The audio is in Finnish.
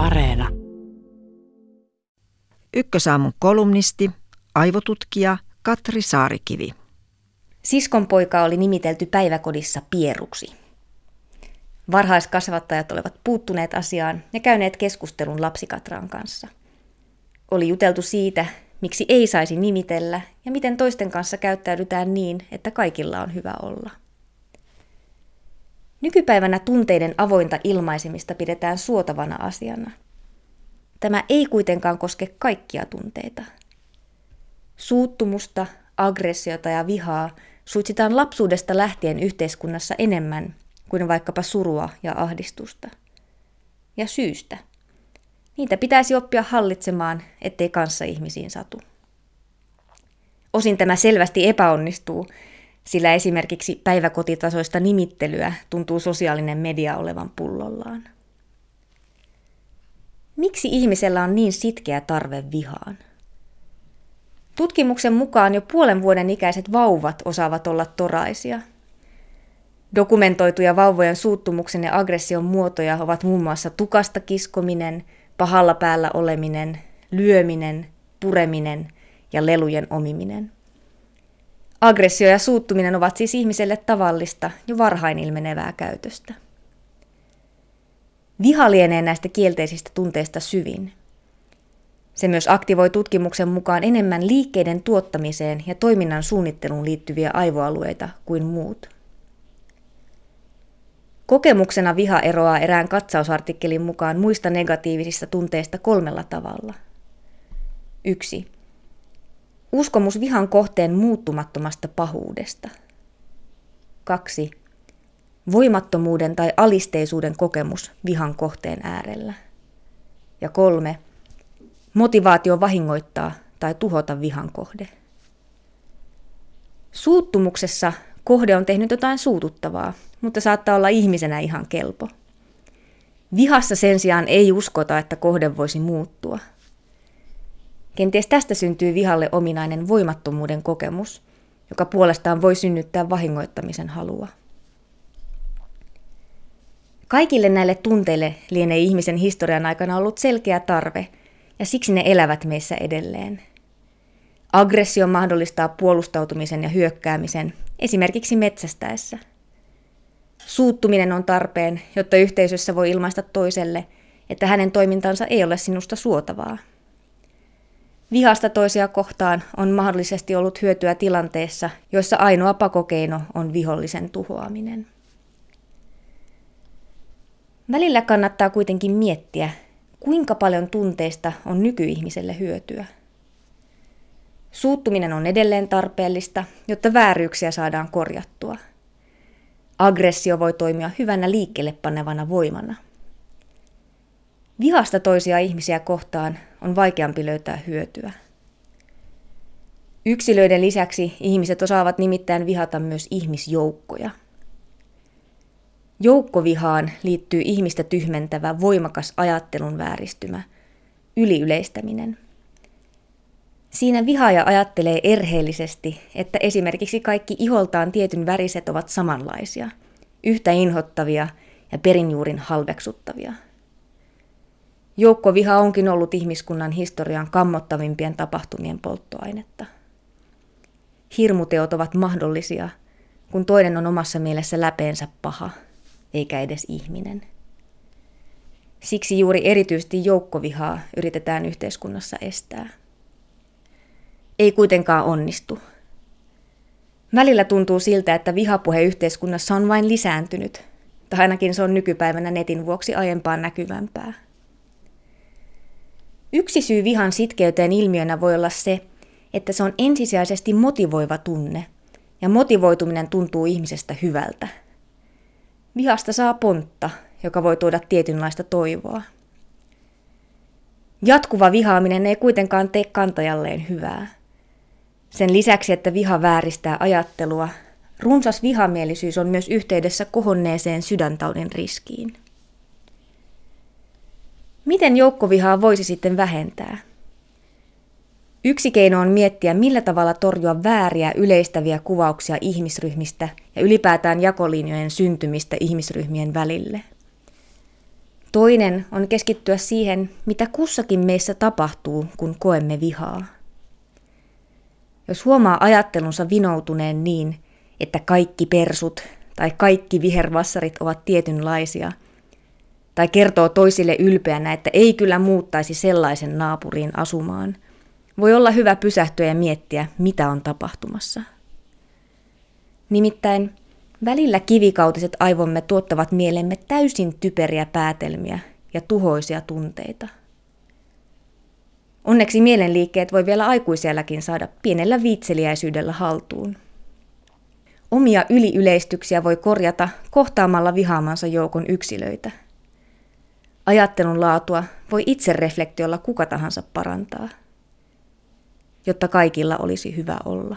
Areena. Ykkösaamun kolumnisti, aivotutkija Katri Saarikivi. Siskon poika oli nimitelty päiväkodissa Pieruksi. Varhaiskasvattajat olivat puuttuneet asiaan ja käyneet keskustelun lapsikatraan kanssa. Oli juteltu siitä, miksi ei saisi nimitellä ja miten toisten kanssa käyttäydytään niin, että kaikilla on hyvä olla. Nykypäivänä tunteiden avointa ilmaisemista pidetään suotavana asiana. Tämä ei kuitenkaan koske kaikkia tunteita. Suuttumusta, aggressiota ja vihaa suitsitaan lapsuudesta lähtien yhteiskunnassa enemmän kuin vaikkapa surua ja ahdistusta. Ja syystä. Niitä pitäisi oppia hallitsemaan, ettei kanssa ihmisiin satu. Osin tämä selvästi epäonnistuu, sillä esimerkiksi päiväkotitasoista nimittelyä tuntuu sosiaalinen media olevan pullollaan. Miksi ihmisellä on niin sitkeä tarve vihaan? Tutkimuksen mukaan jo puolen vuoden ikäiset vauvat osaavat olla toraisia. Dokumentoituja vauvojen suuttumuksen ja aggression muotoja ovat muun muassa tukasta kiskominen, pahalla päällä oleminen, lyöminen, pureminen ja lelujen omiminen. Aggressio ja suuttuminen ovat siis ihmiselle tavallista jo varhain ilmenevää käytöstä. Viha lienee näistä kielteisistä tunteista syvin. Se myös aktivoi tutkimuksen mukaan enemmän liikkeiden tuottamiseen ja toiminnan suunnitteluun liittyviä aivoalueita kuin muut. Kokemuksena viha eroaa erään katsausartikkelin mukaan muista negatiivisista tunteista kolmella tavalla. 1. Uskomus vihan kohteen muuttumattomasta pahuudesta. 2. Voimattomuuden tai alisteisuuden kokemus vihan kohteen äärellä. Ja kolme. Motivaatio vahingoittaa tai tuhota vihan kohde. Suuttumuksessa kohde on tehnyt jotain suututtavaa, mutta saattaa olla ihmisenä ihan kelpo. Vihassa sen sijaan ei uskota, että kohde voisi muuttua – Kenties tästä syntyy vihalle ominainen voimattomuuden kokemus, joka puolestaan voi synnyttää vahingoittamisen halua. Kaikille näille tunteille lienee ihmisen historian aikana ollut selkeä tarve, ja siksi ne elävät meissä edelleen. Aggressio mahdollistaa puolustautumisen ja hyökkäämisen, esimerkiksi metsästäessä. Suuttuminen on tarpeen, jotta yhteisössä voi ilmaista toiselle, että hänen toimintansa ei ole sinusta suotavaa. Vihasta toisia kohtaan on mahdollisesti ollut hyötyä tilanteessa, joissa ainoa pakokeino on vihollisen tuhoaminen. Välillä kannattaa kuitenkin miettiä, kuinka paljon tunteista on nykyihmiselle hyötyä. Suuttuminen on edelleen tarpeellista, jotta vääryyksiä saadaan korjattua. Aggressio voi toimia hyvänä liikkeelle panevana voimana – Vihasta toisia ihmisiä kohtaan on vaikeampi löytää hyötyä. Yksilöiden lisäksi ihmiset osaavat nimittäin vihata myös ihmisjoukkoja. Joukkovihaan liittyy ihmistä tyhmentävä voimakas ajattelun vääristymä, yliyleistäminen. Siinä vihaaja ajattelee erheellisesti, että esimerkiksi kaikki iholtaan tietyn väriset ovat samanlaisia, yhtä inhottavia ja perinjuurin halveksuttavia – Joukkoviha onkin ollut ihmiskunnan historian kammottavimpien tapahtumien polttoainetta. Hirmuteot ovat mahdollisia, kun toinen on omassa mielessä läpeensä paha, eikä edes ihminen. Siksi juuri erityisesti joukkovihaa yritetään yhteiskunnassa estää. Ei kuitenkaan onnistu. Välillä tuntuu siltä, että vihapuhe yhteiskunnassa on vain lisääntynyt, tai ainakin se on nykypäivänä netin vuoksi aiempaa näkyvämpää. Yksi syy vihan sitkeyteen ilmiönä voi olla se, että se on ensisijaisesti motivoiva tunne, ja motivoituminen tuntuu ihmisestä hyvältä. Vihasta saa pontta, joka voi tuoda tietynlaista toivoa. Jatkuva vihaaminen ei kuitenkaan tee kantajalleen hyvää. Sen lisäksi, että viha vääristää ajattelua, runsas vihamielisyys on myös yhteydessä kohonneeseen sydäntaudin riskiin. Miten joukkovihaa voisi sitten vähentää? Yksi keino on miettiä, millä tavalla torjua vääriä yleistäviä kuvauksia ihmisryhmistä ja ylipäätään jakolinjojen syntymistä ihmisryhmien välille. Toinen on keskittyä siihen, mitä kussakin meissä tapahtuu, kun koemme vihaa. Jos huomaa ajattelunsa vinoutuneen niin, että kaikki persut tai kaikki vihervassarit ovat tietynlaisia, tai kertoo toisille ylpeänä, että ei kyllä muuttaisi sellaisen naapuriin asumaan, voi olla hyvä pysähtyä ja miettiä, mitä on tapahtumassa. Nimittäin välillä kivikautiset aivomme tuottavat mielemme täysin typeriä päätelmiä ja tuhoisia tunteita. Onneksi mielenliikkeet voi vielä aikuisielläkin saada pienellä viitseliäisyydellä haltuun. Omia yliyleistyksiä voi korjata kohtaamalla vihaamansa joukon yksilöitä. Ajattelun laatua voi itsereflektiolla kuka tahansa parantaa, jotta kaikilla olisi hyvä olla.